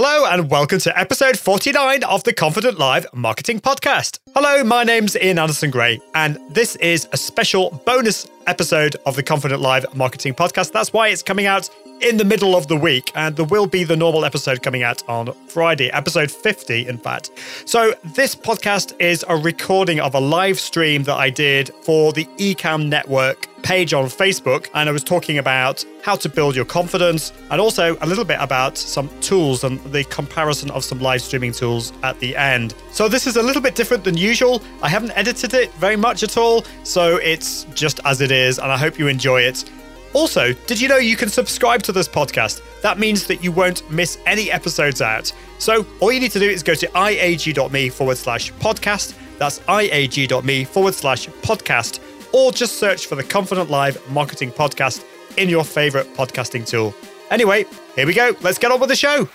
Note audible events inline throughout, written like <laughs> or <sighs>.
Hello, and welcome to episode 49 of the Confident Live Marketing Podcast. Hello, my name's Ian Anderson Gray, and this is a special bonus episode of the Confident Live Marketing Podcast. That's why it's coming out in the middle of the week, and there will be the normal episode coming out on Friday, episode 50, in fact. So, this podcast is a recording of a live stream that I did for the Ecamm Network page on Facebook, and I was talking about how to build your confidence and also a little bit about some tools and the comparison of some live streaming tools at the end. So, this is a little bit different than usual. I haven't edited it very much at all, so it's just as it is, and I hope you enjoy it. Also, did you know you can subscribe to this podcast? That means that you won't miss any episodes out. So, all you need to do is go to iag.me forward slash podcast. That's iag.me forward slash podcast, or just search for the Confident Live Marketing Podcast in your favorite podcasting tool. Anyway, here we go. Let's get on with the show.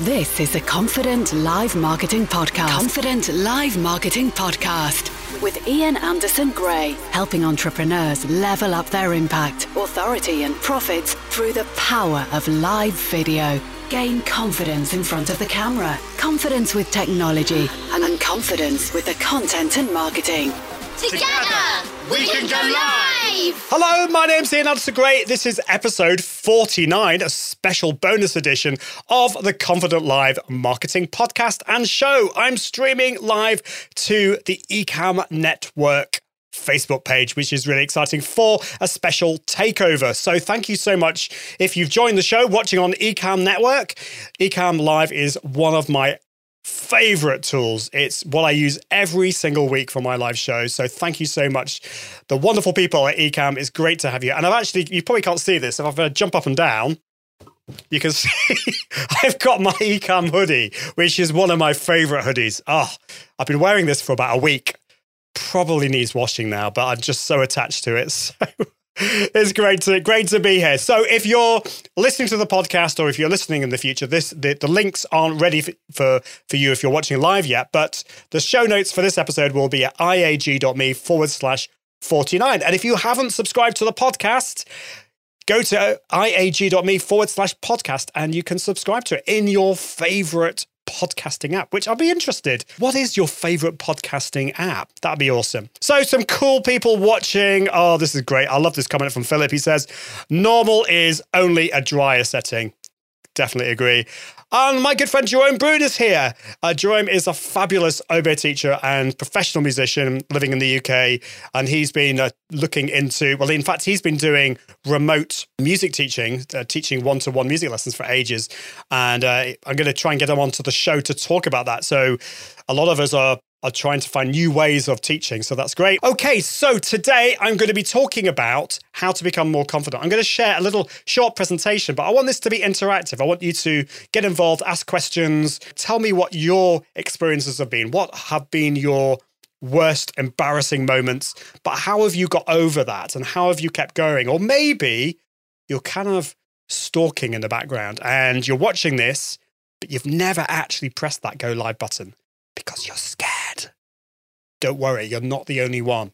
This is the Confident Live Marketing Podcast. Confident Live Marketing Podcast with Ian Anderson Gray, helping entrepreneurs level up their impact, authority, and profits through the power of live video. Gain confidence in front of the camera, confidence with technology, and confidence with the content and marketing. Together, we can go live! Hello, my name's Ian Anderson Gray. This is episode 49, a special bonus edition of the Confident Live Marketing Podcast and Show. I'm streaming live to the Ecamm Network Facebook page, which is really exciting for a special takeover. So thank you so much if you've joined the show watching on Ecamm Network. Ecamm Live is one of my favorite tools. It's what I use every single week for my live shows. So thank you so much. The wonderful people at Ecamm. It's great to have you. And I've actually, you probably can't see this. If I've uh, jump up and down, you can <laughs> see I've got my Ecamm hoodie, which is one of my favorite hoodies. Oh, I've been wearing this for about a week. Probably needs washing now, but I'm just so attached to it. <laughs> So it's great to great to be here. So if you're listening to the podcast or if you're listening in the future, this the, the links aren't ready for, for, for you if you're watching live yet, but the show notes for this episode will be at iag.me forward slash 49. And if you haven't subscribed to the podcast, go to iag.me forward slash podcast and you can subscribe to it in your favorite podcasting app, which I'll be interested. What is your favorite podcasting app? That'd be awesome. So, some cool people watching. Oh, this is great. I love this comment from Philip. He says, Normal is only a drier setting. Definitely agree. And my good friend Jerome Brood is here. Uh, Jerome is a fabulous oboe teacher and professional musician living in the UK. And he's been uh, looking into, well, in fact, he's been doing remote music teaching, uh, teaching one to one music lessons for ages. And uh, I'm going to try and get him onto the show to talk about that. So a lot of us are are trying to find new ways of teaching. So that's great. Okay, so today I'm going to be talking about how to become more confident. I'm going to share a little short presentation, but I want this to be interactive. I want you to get involved, ask questions, tell me what your experiences have been. What have been your worst embarrassing moments, but how have you got over that and how have you kept going? Or maybe you're kind of stalking in the background and you're watching this, but you've never actually pressed that go live button because you're scared. Don't worry, you're not the only one.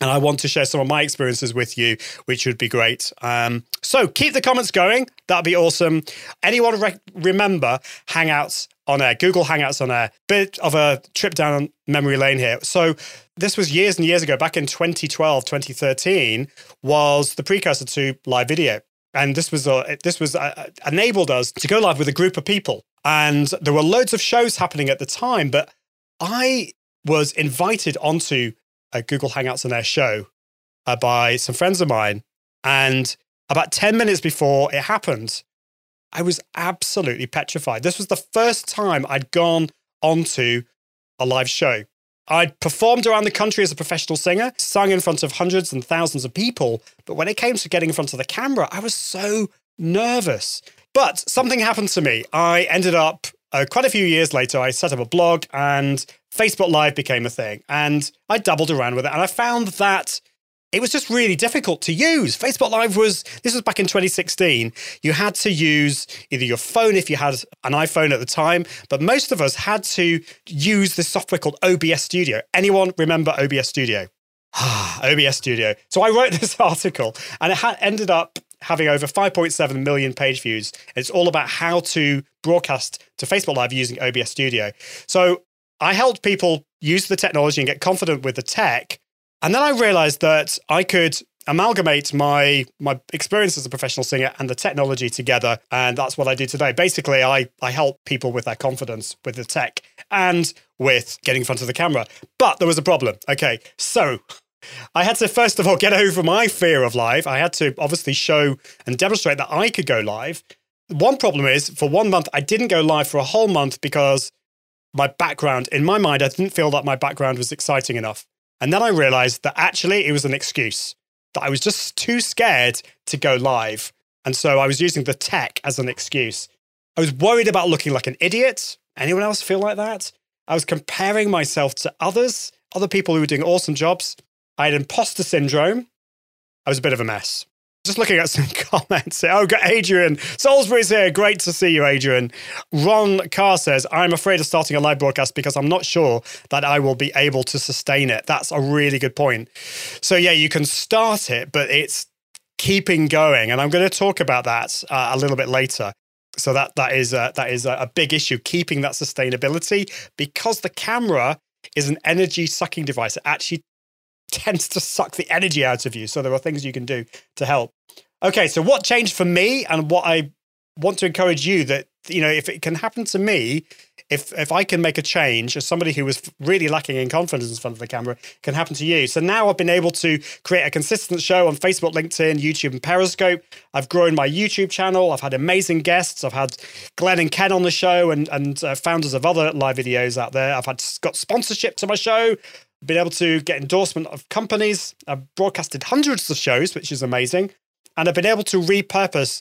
And I want to share some of my experiences with you, which would be great. Um, so keep the comments going. That'd be awesome. Anyone re- remember Hangouts on air, Google Hangouts on air? Bit of a trip down memory lane here. So this was years and years ago, back in 2012, 2013, was the precursor to live video. And this was uh, this was uh, enabled us to go live with a group of people. And there were loads of shows happening at the time, but I was invited onto a Google Hangouts on Air show uh, by some friends of mine. And about 10 minutes before it happened, I was absolutely petrified. This was the first time I'd gone onto a live show. I'd performed around the country as a professional singer, sung in front of hundreds and thousands of people. But when it came to getting in front of the camera, I was so nervous. But something happened to me. I ended up uh, quite a few years later, I set up a blog and Facebook Live became a thing. And I doubled around with it. And I found that it was just really difficult to use. Facebook Live was, this was back in 2016. You had to use either your phone if you had an iPhone at the time, but most of us had to use this software called OBS Studio. Anyone remember OBS Studio? <sighs> OBS Studio. So I wrote <laughs> this article and it ha- ended up having over 5.7 million page views. It's all about how to broadcast to Facebook Live using OBS Studio. So I helped people use the technology and get confident with the tech. And then I realized that I could amalgamate my my experience as a professional singer and the technology together and that's what I do today basically I I help people with their confidence with the tech and with getting in front of the camera but there was a problem okay so I had to first of all get over my fear of live. I had to obviously show and demonstrate that I could go live. One problem is for one month, I didn't go live for a whole month because my background, in my mind, I didn't feel that my background was exciting enough. And then I realized that actually it was an excuse, that I was just too scared to go live. And so I was using the tech as an excuse. I was worried about looking like an idiot. Anyone else feel like that? I was comparing myself to others, other people who were doing awesome jobs. I had imposter syndrome. I was a bit of a mess. Just looking at some <laughs> comments. Oh, got Adrian Salisbury's here. Great to see you, Adrian. Ron Carr says, I'm afraid of starting a live broadcast because I'm not sure that I will be able to sustain it. That's a really good point. So, yeah, you can start it, but it's keeping going. And I'm going to talk about that uh, a little bit later. So that that is a, that is a big issue, keeping that sustainability because the camera is an energy sucking device. It actually tends to suck the energy out of you. So there are things you can do to help. Okay, so what changed for me and what I want to encourage you that you know if it can happen to me if if I can make a change as somebody who was really lacking in confidence in front of the camera can happen to you. So now I've been able to create a consistent show on Facebook, LinkedIn, YouTube and Periscope. I've grown my YouTube channel. I've had amazing guests. I've had Glen and Ken on the show and and uh, founders of other live videos out there. I've had got sponsorship to my show been able to get endorsement of companies. I've broadcasted hundreds of shows, which is amazing. And I've been able to repurpose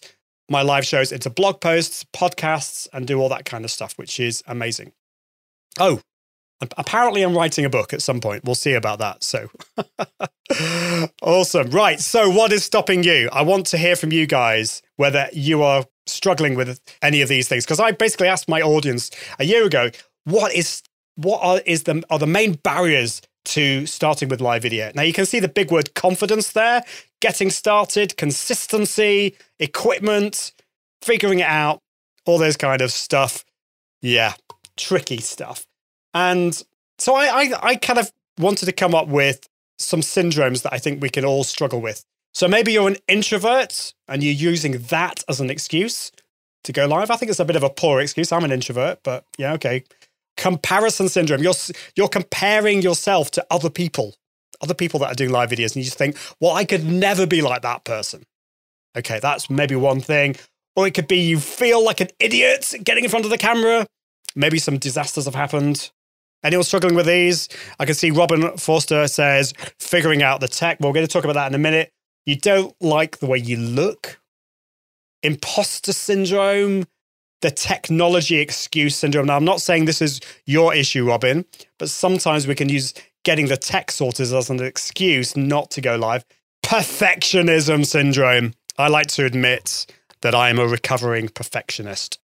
my live shows into blog posts, podcasts, and do all that kind of stuff, which is amazing. Oh, apparently I'm writing a book at some point. We'll see about that. So <laughs> awesome. Right. So, what is stopping you? I want to hear from you guys whether you are struggling with any of these things. Because I basically asked my audience a year ago, what is what are is the are the main barriers to starting with live video. Now you can see the big word confidence there, getting started, consistency, equipment, figuring it out, all those kind of stuff. Yeah, tricky stuff. And so I, I, I kind of wanted to come up with some syndromes that I think we can all struggle with. So maybe you're an introvert and you're using that as an excuse to go live. I think it's a bit of a poor excuse. I'm an introvert, but yeah, okay comparison syndrome. You're you're comparing yourself to other people, other people that are doing live videos, and you just think, well, I could never be like that person. Okay, that's maybe one thing. Or it could be you feel like an idiot getting in front of the camera. Maybe some disasters have happened. Anyone struggling with these? I can see Robin Forster says, figuring out the tech. Well, we're going to talk about that in a minute. You don't like the way you look. Imposter syndrome the technology excuse syndrome. Now, I'm not saying this is your issue, Robin, but sometimes we can use getting the tech sorted as an excuse not to go live. Perfectionism syndrome. I like to admit that I am a recovering perfectionist.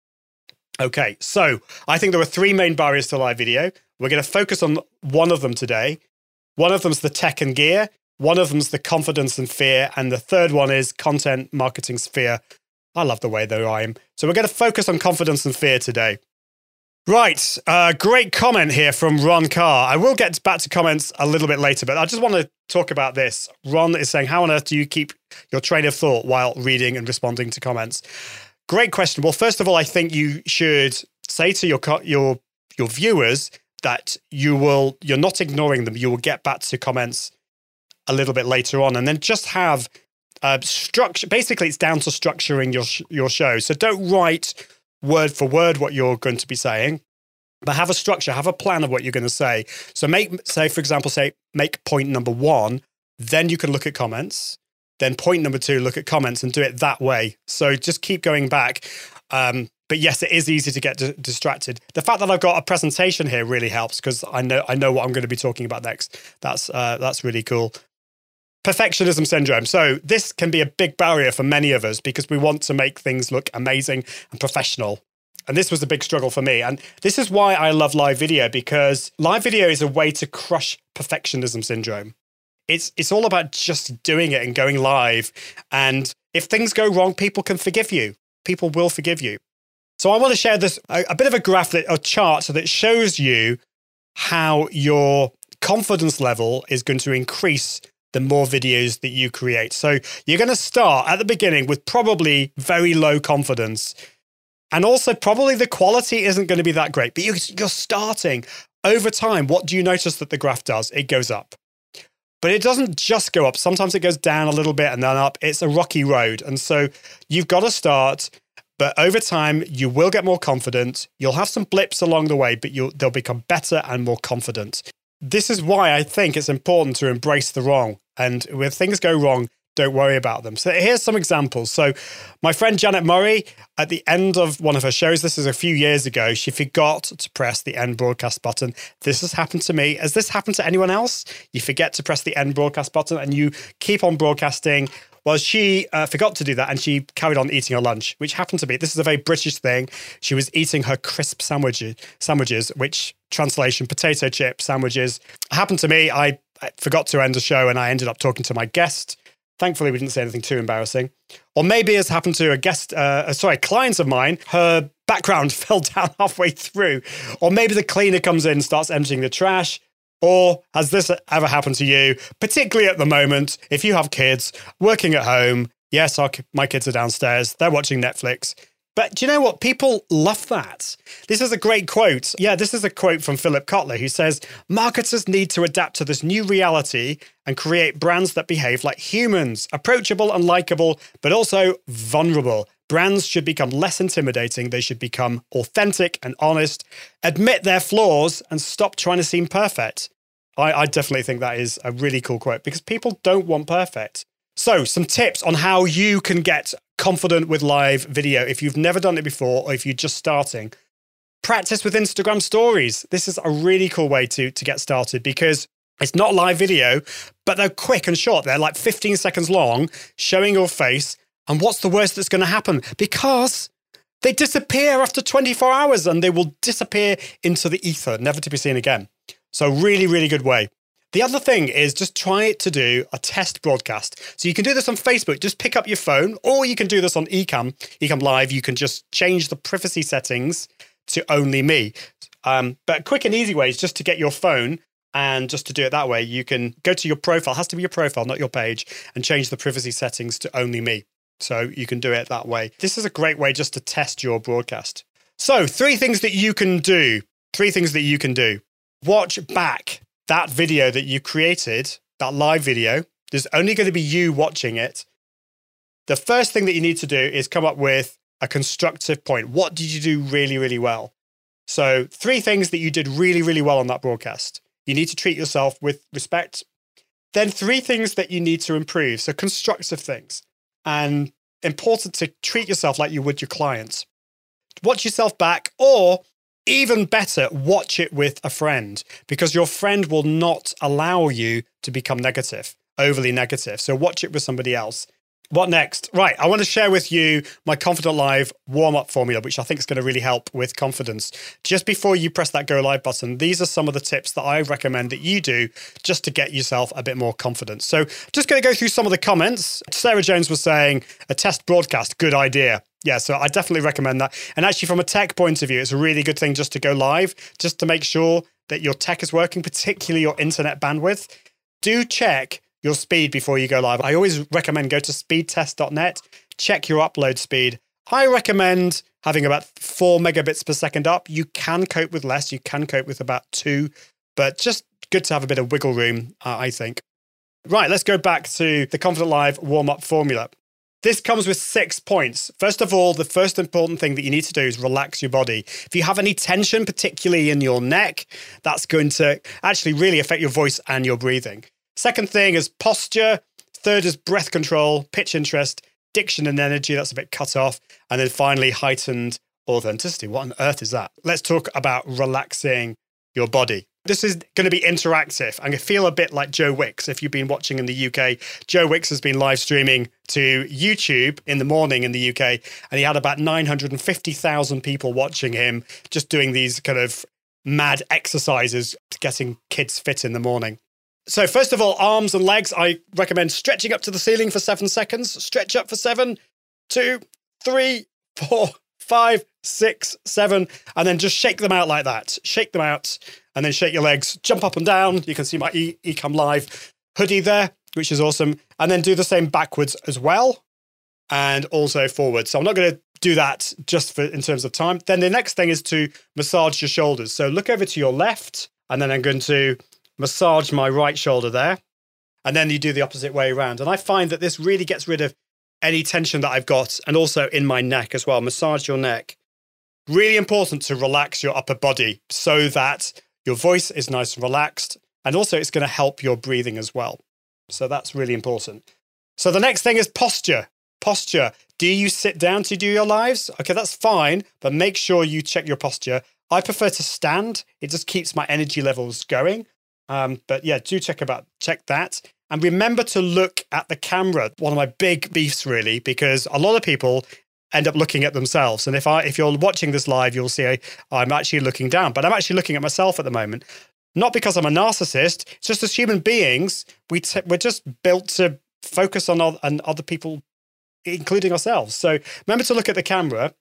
Okay, so I think there are three main barriers to live video. We're going to focus on one of them today. One of them's the tech and gear. One of them's the confidence and fear. And the third one is content marketing sphere I love the way that I am. So we're going to focus on confidence and fear today. Right, uh, great comment here from Ron Carr. I will get back to comments a little bit later, but I just want to talk about this. Ron is saying, How on earth do you keep your train of thought while reading and responding to comments? Great question. Well, first of all, I think you should say to your your your viewers that you will you're not ignoring them. You will get back to comments a little bit later on, and then just have uh, structure. Basically, it's down to structuring your sh- your show. So don't write word for word what you're going to be saying, but have a structure, have a plan of what you're going to say. So make, say, for example, say make point number one, then you can look at comments. Then point number two, look at comments and do it that way. So just keep going back. Um, but yes, it is easy to get d- distracted. The fact that I've got a presentation here really helps because I know I know what I'm going to be talking about next. That's uh, that's really cool perfectionism syndrome. So, this can be a big barrier for many of us because we want to make things look amazing and professional. And this was a big struggle for me. And this is why I love live video because live video is a way to crush perfectionism syndrome. It's it's all about just doing it and going live. And if things go wrong, people can forgive you. People will forgive you. So I want to share this a, a bit of a graph that a chart so that shows you how your confidence level is going to increase the more videos that you create. So you're going to start at the beginning with probably very low confidence. And also, probably the quality isn't going to be that great, but you're, starting over time. What do you notice that the graph does? It goes up. But it doesn't just go up. Sometimes it goes down a little bit and then up. It's a rocky road. And so you've got to start but over time, you will get more confident. You'll have some blips along the way, but you'll, they'll become better and more confident. This is why I think it's important to embrace the wrong. And when things go wrong, don't worry about them. So here's some examples. So my friend Janet Murray, at the end of one of her shows, this is a few years ago, she forgot to press the end broadcast button. This has happened to me. Has this happened to anyone else? You forget to press the end broadcast button and you keep on broadcasting well, she uh, forgot to do that and she carried on eating her lunch, which happened to be this is a very British thing. She was eating her crisp sandwiches, sandwiches which translation potato chip sandwiches. Happened to me. I, forgot to end the show and I ended up talking to my guest. Thankfully, we didn't say anything too embarrassing. Or maybe it's happened to a guest, uh sorry, clients of mine. Her background <laughs> fell down halfway through. Or maybe the cleaner comes in, starts emptying the trash. Or has this ever happened to you, particularly at the moment, if you have kids working at home? Yes, our, my kids are downstairs, they're watching Netflix. But do you know what? People love that. This is a great quote. Yeah, this is a quote from Philip Kotler who says Marketers need to adapt to this new reality and create brands that behave like humans, approachable and likable, but also vulnerable. Brands should become less intimidating. They should become authentic and honest, admit their flaws, and stop trying to seem perfect. I, I, definitely think that is a really cool quote because people don't want perfect. So, some tips on how you can get confident with live video if you've never done it before or if you're just starting. Practice with Instagram stories. This is a really cool way to, to get started because it's not live video, but they're quick and short. They're like 15 seconds long, showing your face and what's the worst that's going to happen? Because they disappear after 24 hours and they will disappear into the ether, never to be seen again. So, really, really good way. The other thing is just try to do a test broadcast. So you can do this on Facebook, just pick up your phone, or you can do this on Ecamm, Ecamm Live. You can just change the privacy settings to only me. Um, but quick and easy ways just to get your phone and just to do it that way, you can go to your profile, has to be your profile, not your page, and change the privacy settings to only me. So you can do it that way. This is a great way just to test your broadcast. So, three things that you can do. Three things that you can do. Watch back that video that you created, that live video. There's only going to be you watching it. The first thing that you need to do is come up with a constructive point. What did you do really, really well? So, three things that you did really, really well on that broadcast. You need to treat yourself with respect. Then, three things that you need to improve. So, constructive things and important to treat yourself like you would your clients. Watch yourself back, or even better, watch it with a friend because your friend will not allow you to become negative, overly negative. So watch it with somebody else. What next? Right, I want to share with you my Confident Live warm up formula, which I think is going to really help with confidence. Just before you press that go live button, these are some of the tips that I recommend that you do just to get yourself a bit more confidence. So, just going to go through some of the comments. Sarah Jones was saying, a test broadcast, good idea. Yeah, so I definitely recommend that. And actually, from a tech point of view, it's a really good thing just to go live, just to make sure that your tech is working, particularly your internet bandwidth. Do check your speed before you go live. I always recommend go to speedtest.net, check your upload speed. I recommend having about four megabits per second up. You can cope with less, you can cope with about two, but just good to have a bit of wiggle room, uh, I think. Right, let's go back to the Confident Live warm up formula. This comes with six points. First of all, the first important thing that you need to do is relax your body. If you have any tension, particularly in your neck, that's going to actually really affect your voice and your breathing. Second thing is posture. Third is breath control, pitch interest, diction and energy. That's a bit cut off. And then finally, heightened authenticity. What on earth is that? Let's talk about relaxing your body. This is going to be interactive. I'm going to feel a bit like Joe Wicks. If you've been watching in the UK, Joe Wicks has been live streaming to YouTube in the morning in the UK, and he had about 950,000 people watching him just doing these kind of mad exercises, getting kids fit in the morning. So, first of all, arms and legs, I recommend stretching up to the ceiling for seven seconds. Stretch up for seven, two, three, four, five, six, seven, and then just shake them out like that. Shake them out, and then shake your legs. Jump up and down. You can see my e- Ecamm Live hoodie there, which is awesome. And then do the same backwards as well, and also forward. So I'm not going to do that just for in terms of time. Then the next thing is to massage your shoulders. So look over to your left, and then I'm going to massage my right shoulder there. And then you do the opposite way around. And I find that this really gets rid of any tension that I've got and also in my neck as well. Massage your neck. Really important to relax your upper body so that your voice is nice and relaxed. And also, it's going to help your breathing as well. So that's really important. So the next thing is posture. Posture. Do you sit down to do your lives? Okay, that's fine, but make sure you check your posture. I prefer to stand. It just keeps my energy levels going. Um, but yeah, do check about check that. And remember to look at the camera. One of my big beefs, really, because a lot of people end up looking at themselves. And if I if you're watching this live, you'll see I, I'm actually looking down, but I'm actually looking at myself at the moment. Not because I'm a narcissist. It's just as human beings, we t- we're just built to focus on, on other people, including ourselves. So remember to look at the camera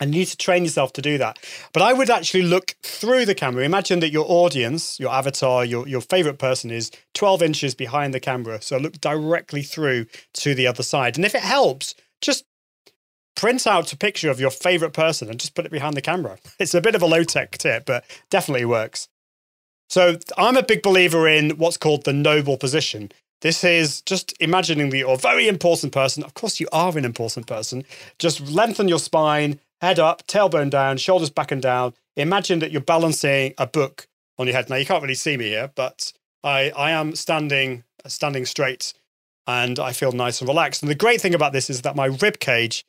and you need to train yourself to do that. But I would actually look through the camera. Imagine that your audience, your avatar, your, your favorite person is 12 inches behind the camera. So look directly through to the other side. And if it helps, just print out a picture of your favorite person and just put it behind the camera. <laughs> It's a bit of a low tech tip, but definitely works. So I'm a big believer in what's called the noble position. This is just imagining that you're a very important person. Of course, you are an important person. Just lengthen your spine, head up, tailbone down, shoulders back and down. Imagine that you're balancing a book on your head. Now you can't really see me here, but I, I am standing standing straight and I feel nice and relaxed. And the great thing about this is that my rib cage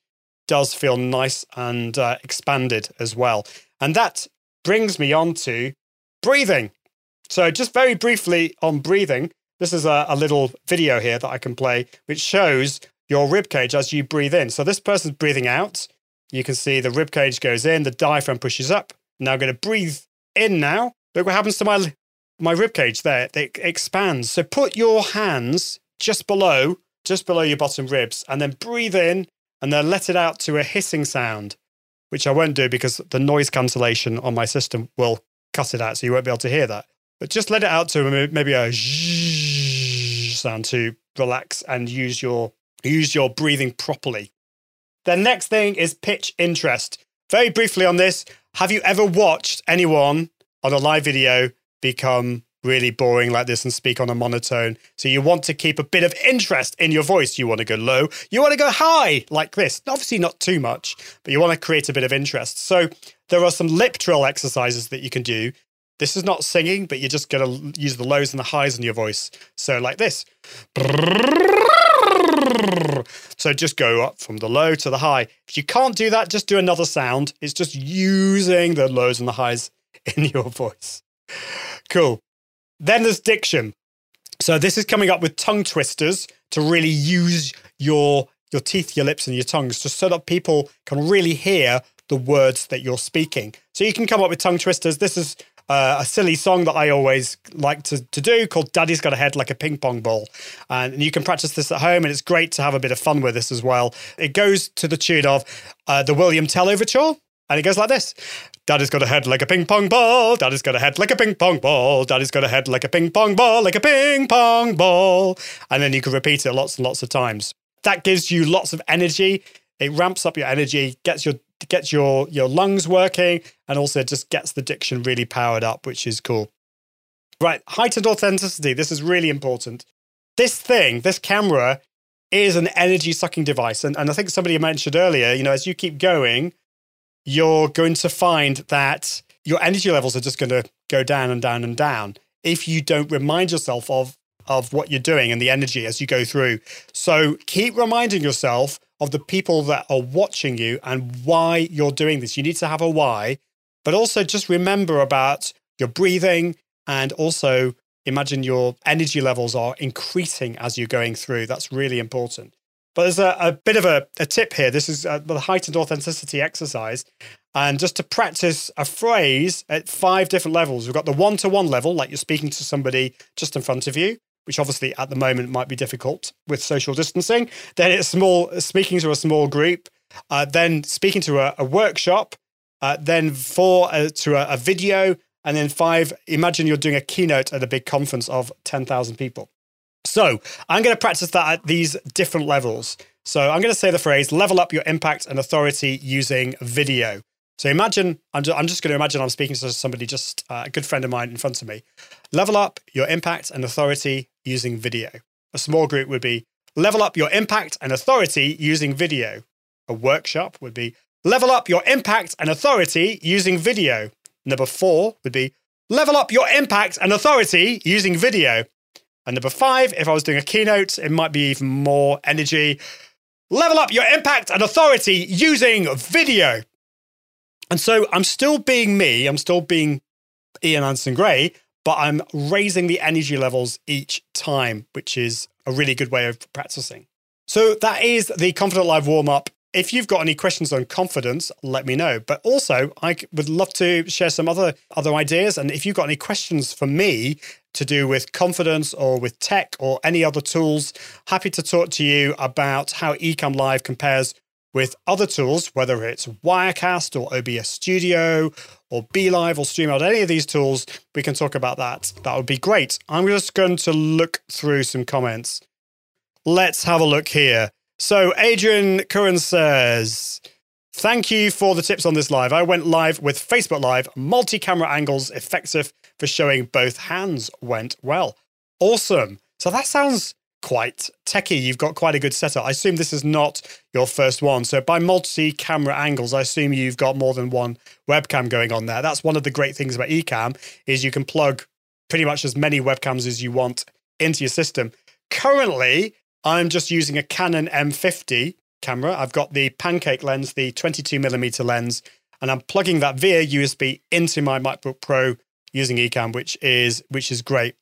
does feel nice and uh, expanded as well. And that brings me on to breathing. So just very briefly on breathing, this is a, a little video here that I can play, which shows your rib cage as you breathe in. So this person's breathing out you can see the rib cage goes in, the diaphragm pushes up. Now I'm going to breathe in now. Look what happens to my my rib cage there. It expands. So put your hands just below, just below your bottom ribs, and then breathe in and then let it out to a hissing sound, which I won't do because the noise cancellation on my system will cut it out, so you won't be able to hear that. But just let it out to maybe a sound to relax and use your use your breathing properly. The next thing is pitch interest. Very briefly on this, have you ever watched anyone on a live video become really boring like this and speak on a monotone? So you want to keep a bit of interest in your voice. You want to go low, you want to go high like this. Obviously, not too much, but you want to create a bit of interest. So there are some lip trill exercises that you can do. This is not singing, but you're just going to use the lows and the highs in your voice. So, like this. So just go up from the low to the high. If you can't do that, just do another sound. It's just using the lows and the highs <laughs> in your voice. Cool. Then there's diction. So this is coming up with tongue twisters to really use your your teeth, your lips, and your tongues just so that people can really hear the words that you're speaking. So you can come up with tongue twisters. This is uh, a silly song that I always like to, to do called Daddy's Got a Head Like a Ping Pong Ball. And you can practice this at home, and it's great to have a bit of fun with this as well. It goes to the tune of uh, the William Tell Overture, and it goes like this Daddy's got a head like a ping pong ball. Daddy's got a head like a ping pong ball. Daddy's got a head like a ping pong ball, like a ping pong ball. And then you can repeat it lots and lots of times. That gives you lots of energy. It ramps up your energy, gets your gets your your lungs working and also just gets the diction really powered up which is cool. Right heightened authenticity. This is really important. This thing this camera is an energy sucking device. And, and i think somebody mentioned earlier you know as you keep going you're going to find that your energy levels are just going to go down and down and down if you don't remind yourself of of what you're doing and the energy as you go through so keep reminding yourself of the people that are watching you and why you're doing this. You need to have a why, but also just remember about your breathing and also imagine your energy levels are increasing as you're going through. That's really important. But there's a, a bit of a, a, tip here. This is uh, the heightened authenticity exercise. And just to practice a phrase at five different levels, we've got the one to one level, like you're speaking to somebody just in front of you, which obviously at the moment might be difficult with social distancing. Then it's small, speaking to a small group, uh, then speaking to a, a workshop, uh, then four uh, to a, a video, and then five, imagine you're doing a keynote at a big conference of 10,000 people. So I'm going to practice that at these different levels. So I'm going to say the phrase level up your impact and authority using video. So imagine, I'm just, I'm just going to imagine I'm speaking to somebody, just uh, a good friend of mine in front of me. Level up your impact and authority using video. A small group would be level up your impact and authority using video. A workshop would be level up your impact and authority using video. Number four would be level up your impact and authority using video. And number five, if I was doing a keynote, it might be even more energy. Level up your impact and authority using video. And so I'm still being me, I'm still being Ian Anderson Gray, but I'm raising the energy levels each time, which is a really good way of practicing. So that is the Confident Live warm up. If you've got any questions on confidence, let me know. But also, I would love to share some other other ideas. And if you've got any questions for me to do with confidence or with tech or any other tools, happy to talk to you about how Ecamm Live compares with other tools, whether it's Wirecast or OBS Studio or BeLive or StreamYard, any of these tools, we can talk about that. That would be great. I'm just going to look through some comments. Let's have a look here. So, Adrian Curran says, Thank you for the tips on this live. I went live with Facebook Live, multi camera angles, effective for showing both hands went well. Awesome. So, that sounds quite techie. You've got quite a good setup. I assume this is not your first one. So by multi-camera angles, I assume you've got more than one webcam going on there. That's one of the great things about Ecamm is you can plug pretty much as many webcams as you want into your system. Currently, I'm just using a Canon M50 camera. I've got the pancake lens, the 22 millimeter lens, and I'm plugging that via USB into my MacBook Pro using Ecamm, which is which is great.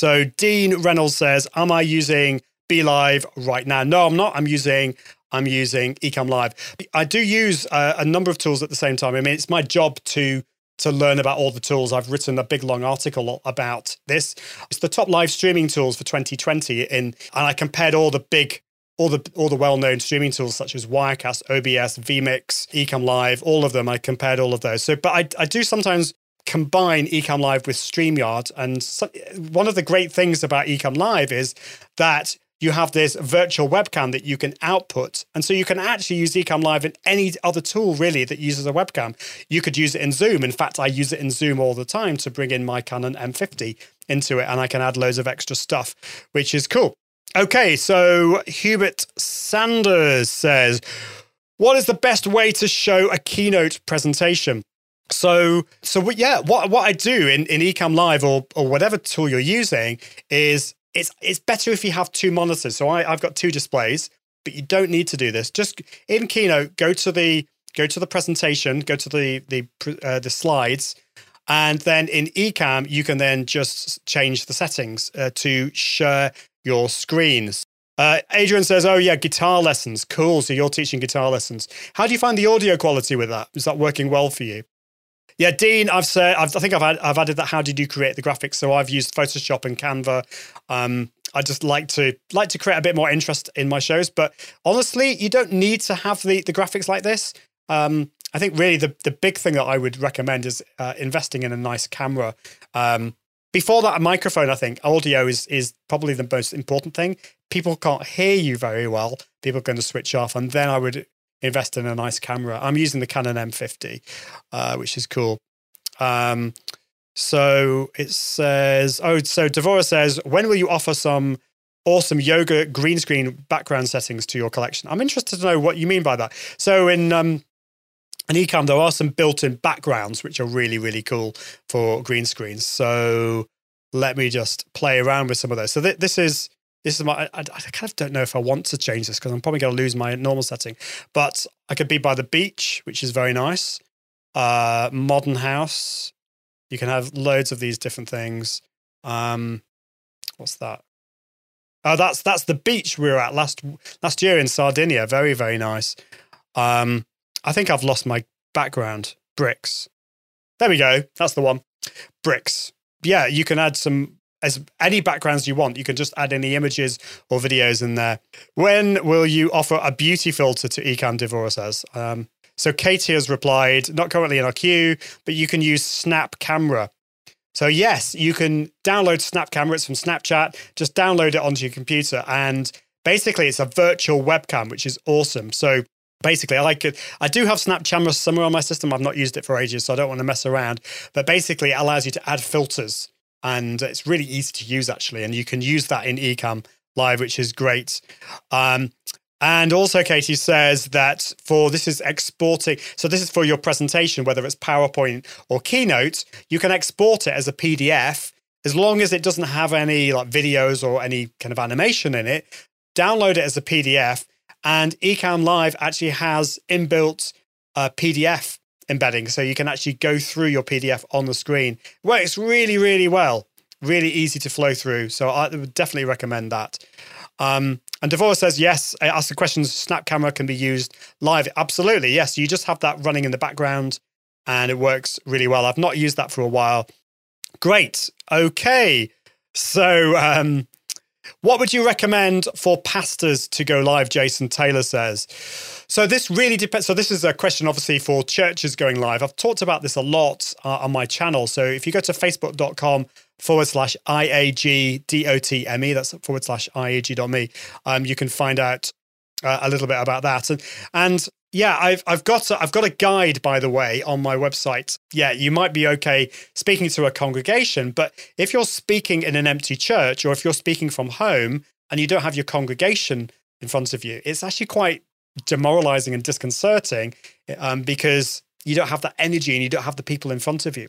So Dean Reynolds says, "Am I using BeLive right now?" No, I'm not. I'm using I'm using Ecamm Live. I do use uh, a number of tools at the same time. I mean, it's my job to to learn about all the tools. I've written a big long article about this. It's the top live streaming tools for 2020 in and I compared all the big all the all the well-known streaming tools such as Wirecast, OBS, vMix, Ecamm Live, all of them. I compared all of those. So but I I do sometimes combine Ecamm Live with StreamYard. And so, one of the great things about Ecamm Live is that you have this virtual webcam that you can output. And so you can actually use Ecamm Live in any other tool really that uses a webcam. You could use it in Zoom. In fact, I use it in Zoom all the time to bring in my Canon M50 into it and I can add loads of extra stuff, which is cool. Okay, so Hubert Sanders says, What is the best way to show a keynote presentation? So, so yeah, what what I do in in Ecamm Live or or whatever tool you're using is it's it's better if you have two monitors. So I I've got two displays, but you don't need to do this. Just in Keynote, go to the go to the presentation, go to the the uh, the slides, and then in Ecamm you can then just change the settings uh, to share your screens. Uh, Adrian says, "Oh yeah, guitar lessons, cool. So you're teaching guitar lessons. How do you find the audio quality with that? Is that working well for you?" Yeah, Dean, I've said I've, i think I've, I've added that. How did you create the graphics? So I've used Photoshop and Canva. Um, I just like to like to create a bit more interest in my shows. But honestly, you don't need to have the the graphics like this. Um, I think really the the big thing that I would recommend is uh, investing in a nice camera. Um, before that, a microphone. I think audio is is probably the most important thing. People can't hear you very well. People are going to switch off, and then I would invest in a nice camera. I'm using the Canon M50, uh, which is cool. Um, so it says, oh, so Devora says, when will you offer some awesome yoga green screen background settings to your collection? I'm interested to know what you mean by that. So in um, in Ecamm, there are some built-in backgrounds which are really, really cool for green screens. So let me just play around with some of those. So th- this is this is my I, I, kind of don't know if I want to change this because I'm probably going to lose my normal setting. But I could be by the beach, which is very nice. Uh, modern house. You can have loads of these different things. Um, what's that? Oh, that's that's the beach we were at last last year in Sardinia. Very very nice. Um, I think I've lost my background? Bricks. There we go. That's the one. Bricks. Yeah, you can add some as any backgrounds you want. You can just add any images or videos in there. When will you offer a beauty filter to Ecamm Devora? Um, so Katie has replied, not currently in our queue, but you can use Snap Camera. So yes, you can download Snap Camera. It's from Snapchat. Just download it onto your computer, and basically, it's a virtual webcam, which is awesome. So basically i like it i do have snap camera somewhere on my system i've not used it for ages so i don't want to mess around but basically it allows you to add filters and it's really easy to use actually and you can use that in Ecamm live which is great. Um, and also katie says that for this is exporting so this is for your presentation whether it's powerpoint or keynote you can export it as a pdf as long as it doesn't have any like videos or any kind of animation in it download it as a pdf and Ecamm Live actually has inbuilt uh, PDF embedding. So you can actually go through your PDF on the screen. Works really, really well. Really easy to flow through. So I would definitely recommend that. Um, and Devora says, yes, I asked the questions, Snap Camera can be used live. Absolutely, yes. You just have that running in the background and it works really well. I've not used that for a while. Great. Okay. So um, what would you recommend for pastors to go live? Jason Taylor says. So this really depends. So this is a question, obviously, for churches going live. I've talked about this a lot uh, on my channel. So if you go to facebook.com forward slash IAGDOTME, that's forward slash IAG.me, um, you can find out uh, a little bit about that. And, and yeah, I've I've got a, I've got a guide by the way on my website. Yeah, you might be okay speaking to a congregation, but if you're speaking in an empty church or if you're speaking from home and you don't have your congregation in front of you, it's actually quite demoralizing and disconcerting um, because you don't have that energy and you don't have the people in front of you.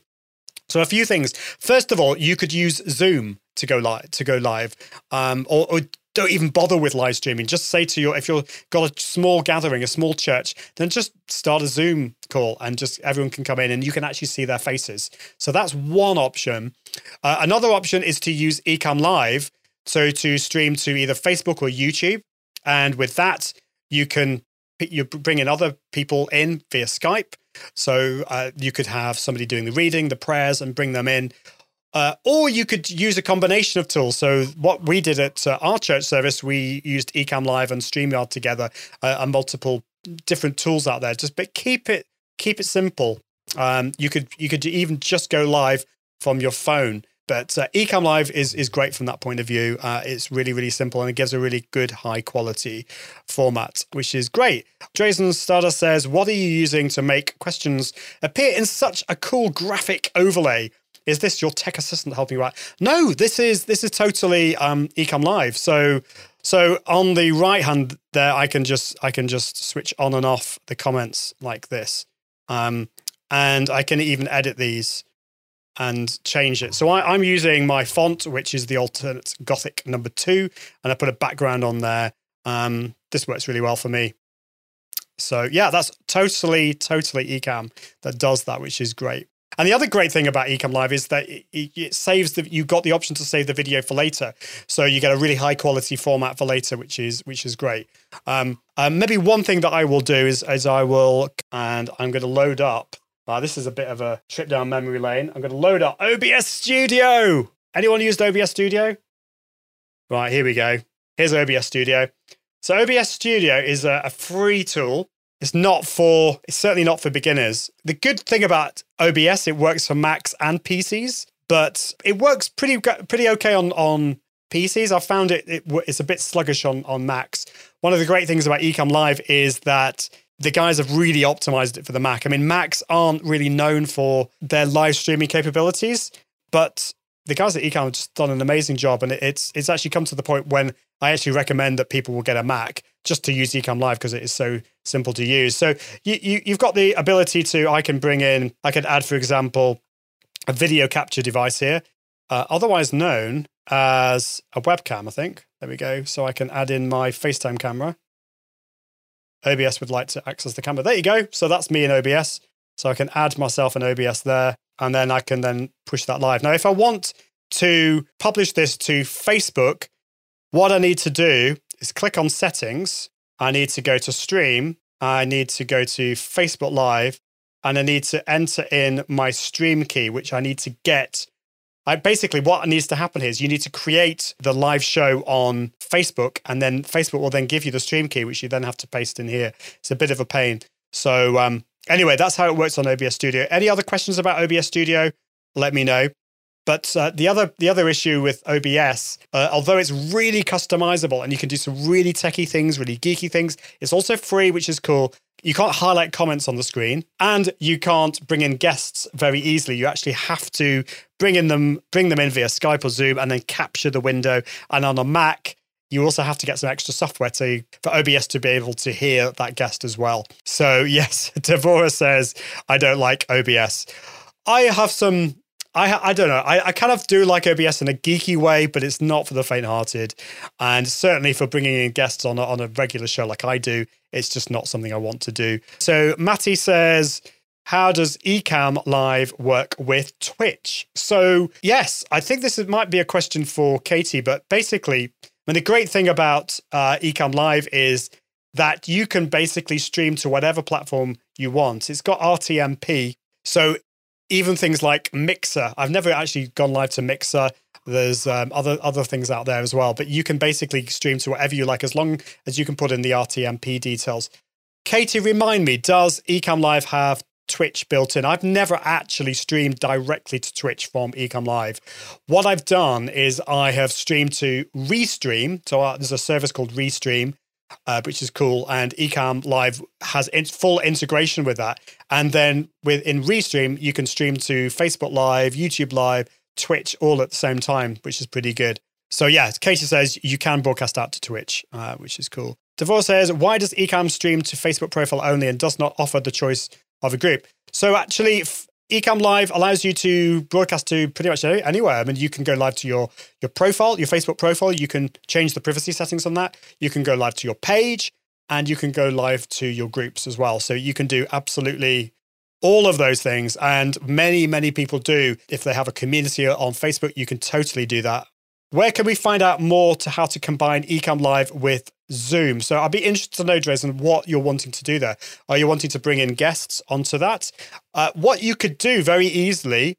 So a few things. First of all, you could use Zoom to go live to go live, um, or, or don't even bother with live streaming. Just say to your if you've got a small gathering, a small church, then just start a Zoom call and just everyone can come in and you can actually see their faces. So that's one option. Uh, another option is to use Ecamm Live, so to stream to either Facebook or YouTube, and with that you can you bring in other people in via Skype. So uh, you could have somebody doing the reading, the prayers, and bring them in. Uh, or you could use a combination of tools. So what we did at uh, our church service, we used Ecamm Live and StreamYard together, uh, and multiple different tools out there. Just but keep it keep it simple. Um, you could you could even just go live from your phone. But uh, Ecamm Live is is great from that point of view. Uh, it's really really simple and it gives a really good high quality format, which is great. Drazen Starter says, "What are you using to make questions appear in such a cool graphic overlay?" Is this your tech assistant helping you out? No, this is this is totally um, Ecamm Live. So so on the right hand there, I can just I can just switch on and off the comments like this, um, and I can even edit these and change it. So I, I'm using my font, which is the alternate Gothic number two, and I put a background on there. Um, this works really well for me. So yeah, that's totally, totally Ecamm that does that, which is great. And the other great thing about Ecamm Live is that it, it, saves the you got the option to save the video for later, so you get a really high quality format for later, which is which is great. Um, um, maybe one thing that I will do is is I will and I'm going to load up. Uh, this is a bit of a trip down memory lane. I'm going to load up OBS Studio. Anyone used OBS Studio? Right here we go. Here's OBS Studio. So OBS Studio is a, a free tool it's not for, it's certainly not for beginners. The good thing about OBS, it works for Macs and PCs, but it works pretty pretty okay on on PCs. I found it, it it's a bit sluggish on on Macs. One of the great things about Ecamm Live is that the guys have really optimized it for the Mac. I mean, Macs aren't really known for their live streaming capabilities, but the guys at Ecamm have just done an amazing job, and it's it's actually come to the point when I actually recommend that people will get a Mac just to use Ecamm Live because it is so simple to use. So you, you you've got the ability to I can bring in I can add for example a video capture device here, uh, otherwise known as a webcam. I think there we go. So I can add in my FaceTime camera. OBS would like to access the camera. There you go. So that's me in OBS. So I can add myself an OBS there, and then I can then push that live. Now, if I want to publish this to Facebook, what I need to do is click on settings. I need to go to stream. I need to go to Facebook Live. and I need to enter in my stream key, which I need to get. I basically what needs to happen here is you need to create the live show on Facebook, and then Facebook will then give you the stream key, which you then have to paste in here. It's a bit of a pain. So um, anyway, that's how it works on OBS Studio. Any other questions about OBS Studio? Let me know. But uh, the other the other issue with OBS, uh, although it's really customizable and you can do some really techie things, really geeky things, it's also free, which is cool. You can't highlight comments on the screen, and you can't bring in guests very easily. You actually have to bring in them, bring them in via Skype or Zoom, and then capture the window. And on a Mac, you also have to get some extra software to for OBS to be able to hear that guest as well. So <laughs> yes, Devora says I don't like OBS. I have some I I don't know. I, I kind of do like OBS in a geeky way, but it's not for the faint-hearted, and certainly for bringing in guests on a, on a regular show like I do, it's just not something I want to do. So Matty says. How does Ecamm Live work with Twitch? So, yes, I think this might be a question for Katie, but basically, Mean, the great thing about uh, Ecamm Live is that you can basically stream to whatever platform you want. It's got RTMP. So even things like Mixer. I've never actually gone live to Mixer. There's um, other other things out there as well, but you can basically stream to whatever you like as long as you can put in the RTMP details. Katie, remind me, does Ecamm Live have Twitch built in? I've never actually streamed directly to Twitch from Ecamm Live. What I've done is I have streamed to Restream. So uh, there's a service called Restream, uh, which is cool. And Ecamm Live has in- full integration with that. And then with in Restream, you can stream to Facebook Live, YouTube Live, Twitch all at the same time, which is pretty good. So yeah, Casey says you can broadcast out to Twitch, uh, which is cool. Devor says, why does Ecamm stream to Facebook profile only and does not offer the choice of a group? So actually, Ecamm Live allows you to broadcast to pretty much anywhere. I mean, you can go live to your your profile, your Facebook profile. You can change the privacy settings on that. You can go live to your page, and you can go live to your groups as well. So you can do absolutely all of those things, and many many people do. If they have a community on Facebook, you can totally do that. Where can we find out more to how to combine Ecamm Live with Zoom? So I'd be interested to know, Dresden, what you're wanting to do there. Are you wanting to bring in guests onto that? Uh, what you could do very easily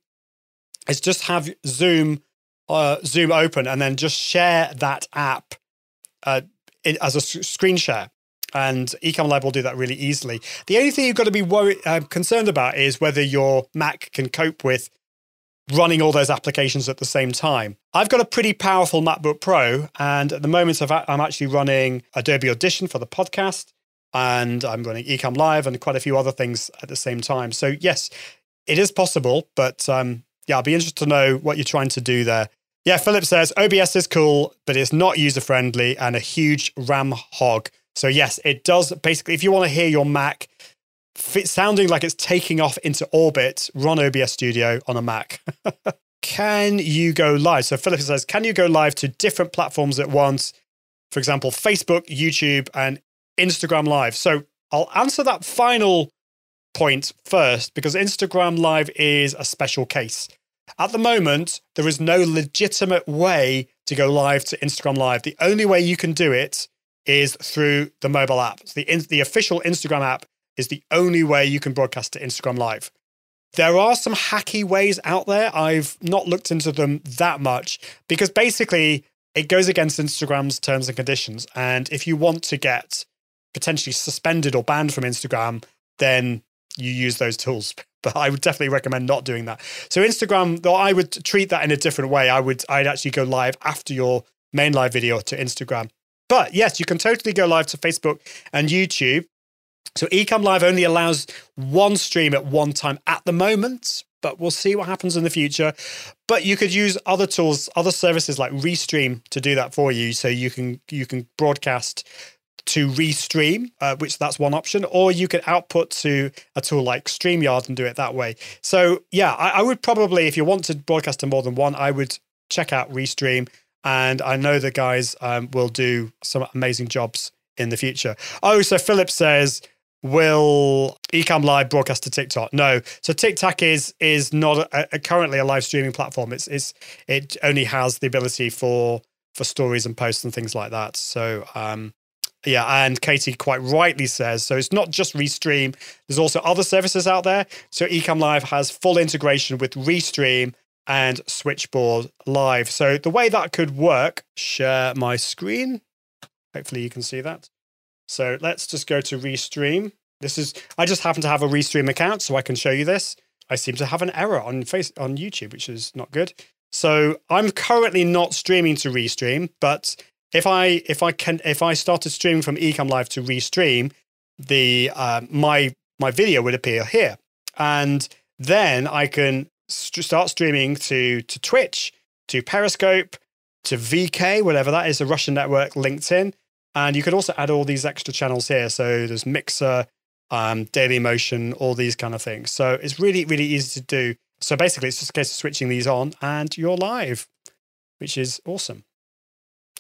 is just have Zoom uh, Zoom open and then just share that app uh, in, as a screen share. And Ecamm Live will do that really easily. The only thing you've got to be worried, uh, concerned about is whether your Mac can cope with running all those applications at the same time. I've got a pretty powerful MacBook Pro, and at the moment, I'm actually running Adobe Audition for the podcast, and I'm running Ecamm Live and quite a few other things at the same time. So, yes, it is possible, but um, yeah, I'll be interested to know what you're trying to do there. Yeah, Philip says OBS is cool, but it's not user friendly and a huge RAM hog. So, yes, it does basically, if you want to hear your Mac sounding like it's taking off into orbit, run OBS Studio on a Mac. <laughs> can you go live? So Philip says, can you go live to different platforms at once? For example, Facebook, YouTube, and Instagram Live. So I'll answer that final point first because Instagram Live is a special case. At the moment, there is no legitimate way to go live to Instagram Live. The only way you can do it is through the mobile app. So the, the official Instagram app is the only way you can broadcast to Instagram Live. There are some hacky ways out there. I've not looked into them that much because basically it goes against Instagram's terms and conditions. And if you want to get potentially suspended or banned from Instagram, then you use those tools. <laughs> But I would definitely recommend not doing that. So Instagram, though I would treat that in a different way. I would I'd actually go live after your main live video to Instagram. But yes, you can totally go live to Facebook and YouTube. So Ecamm Live only allows one stream at one time at the moment, but we'll see what happens in the future. But you could use other tools, other services like Restream to do that for you. So you can you can broadcast to restream, uh, which that's one option, or you could output to a tool like StreamYard and do it that way. So yeah, I, I would probably, if you want to broadcast to more than one, I would check out Restream. And I know the guys um, will do some amazing jobs in the future. Oh, so Philip says will Ecamm Live broadcast to TikTok? No. So TikTok is is not a, a, currently a live streaming platform. It's it's it only has the ability for for stories and posts and things like that. So um, Yeah, and Katie quite rightly says so. It's not just Restream. There's also other services out there. So Ecamm Live has full integration with Restream and Switchboard Live. So the way that could work, share my screen. Hopefully you can see that. So let's just go to Restream. This is I just happen to have a Restream account, so I can show you this. I seem to have an error on face on YouTube, which is not good. So I'm currently not streaming to Restream, but if I if I can if I started streaming from Ecamm Live to Restream, the uh, my my video would appear here, and then I can st- start streaming to to Twitch, to Periscope, to VK, whatever that is, a Russian network, LinkedIn, and you could also add all these extra channels here. So there's Mixer, um, Daily Motion, all these kind of things. So it's really really easy to do. So basically, it's just a case of switching these on, and you're live, which is awesome.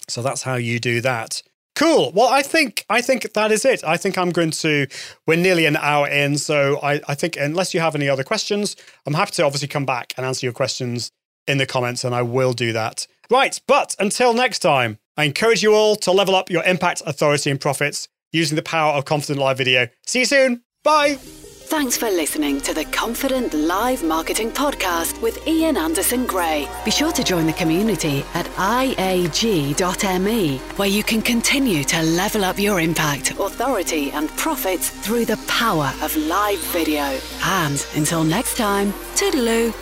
So that's how you do that. Cool. Well, I think I think that is it. I think I'm going to. We're nearly an hour in, so I, I think unless you have any other questions, I'm happy to obviously come back and answer your questions in the comments, and I will do that. Right, but until next time, I encourage you all to level up your impact, authority, and profits using the power of Confident Live Video. See you soon. Bye. Thanks for listening to the Confident Live Marketing Podcast with Ian Anderson Gray. Be sure to join the community at iag.me, where you can continue to level up your impact, authority, and profits through the power of live video. And until next time, toodaloo.